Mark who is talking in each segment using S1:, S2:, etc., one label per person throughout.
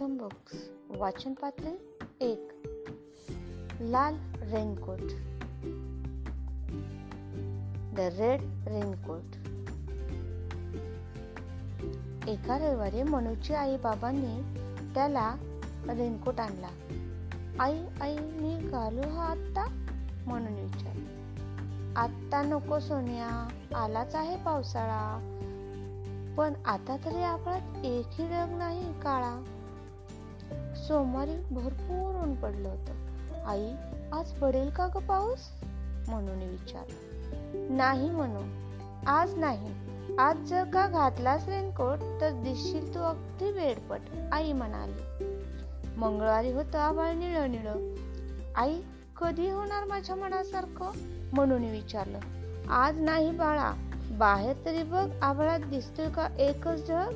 S1: वाचन पातळी एक लाल रेनकोट. द रेड रेनकोट एका रविवारी मनूची आई बाबांनी त्याला रेनकोट आणला. आई आई मी घालू हा आत्ता? म्हणून विचार आत्ता नको सोन्या आलाच आहे पावसाळा. पण आता तरी आपल्यात एकही रंग नाही काळा. सोमवारी भरपूर ऊन पडलं होतं. आई आज पडेल का ग पाऊस? म्हणून विचार नाही म्हणून आज नाही. आज जर का घातलास रेनकोट तर दिसशील तू अगदी वेडपट आई म्हणाली. मंगळवारी होतं आभाळ निळ निळ आई कधी होणार माझ्या मनासारखं? म्हणून विचारलं. आज नाही बाळा. बाहेर तरी बघ आभाळात दिसतोय का एकच ढग?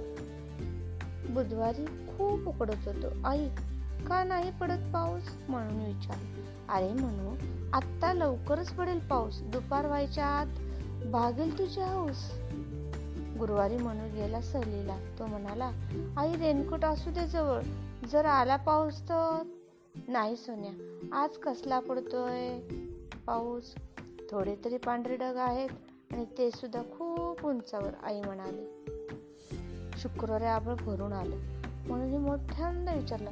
S1: बुधवारी खूप उकडत होतो. आई का नाही पडत पाऊस? म्हणून विचार अरे म्हणू आत्ता लवकरच पडेल पाऊस. दुपार व्हायच्या आत भागेल तुझी हाऊस. गुरुवारी म्हणू गेला सहलीला. तो म्हणाला आई रेनकोट असू दे जवळ. जर आला पाऊस तर? नाही सोन्या. आज कसला पडतोय पाऊस? थोडे तरी पांढरे ढग आहेत आणि ते सुद्धा खूप उंचावर आई म्हणाली. शुक्रवारी आबळ भरून आलं. म्हणून मोठ्यांदा विचारलं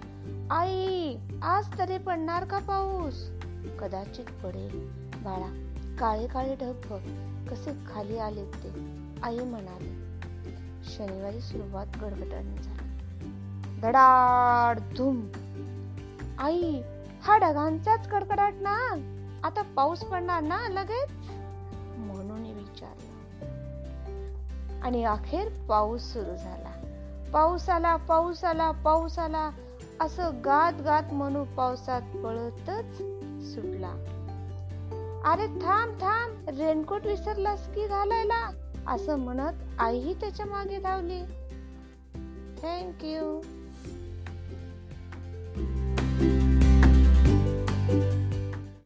S1: आई आज तरी पडणार का पाऊस? कदाचित पडेल. बाळा काळे काळे ढग कसे खाली आले ते आई म्हणाली. शनिवारी सुरुवात गडगडाने झाली. धडाड धूम. आई हा ढगांचाच कडकडाट ना. आता पाऊस पडणार ना लगेच? आणि अखेर पाऊस सुरू झाला. पाऊस आला पाऊस आला पाऊस आला असं गात गात म्हणू पावसात पळतच सुटला. अरे थांब थांब रेनकोट विसरलास की घालायला? असं म्हणत आईही त्याच्यामागे धावली. थँक्यू